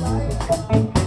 Bye.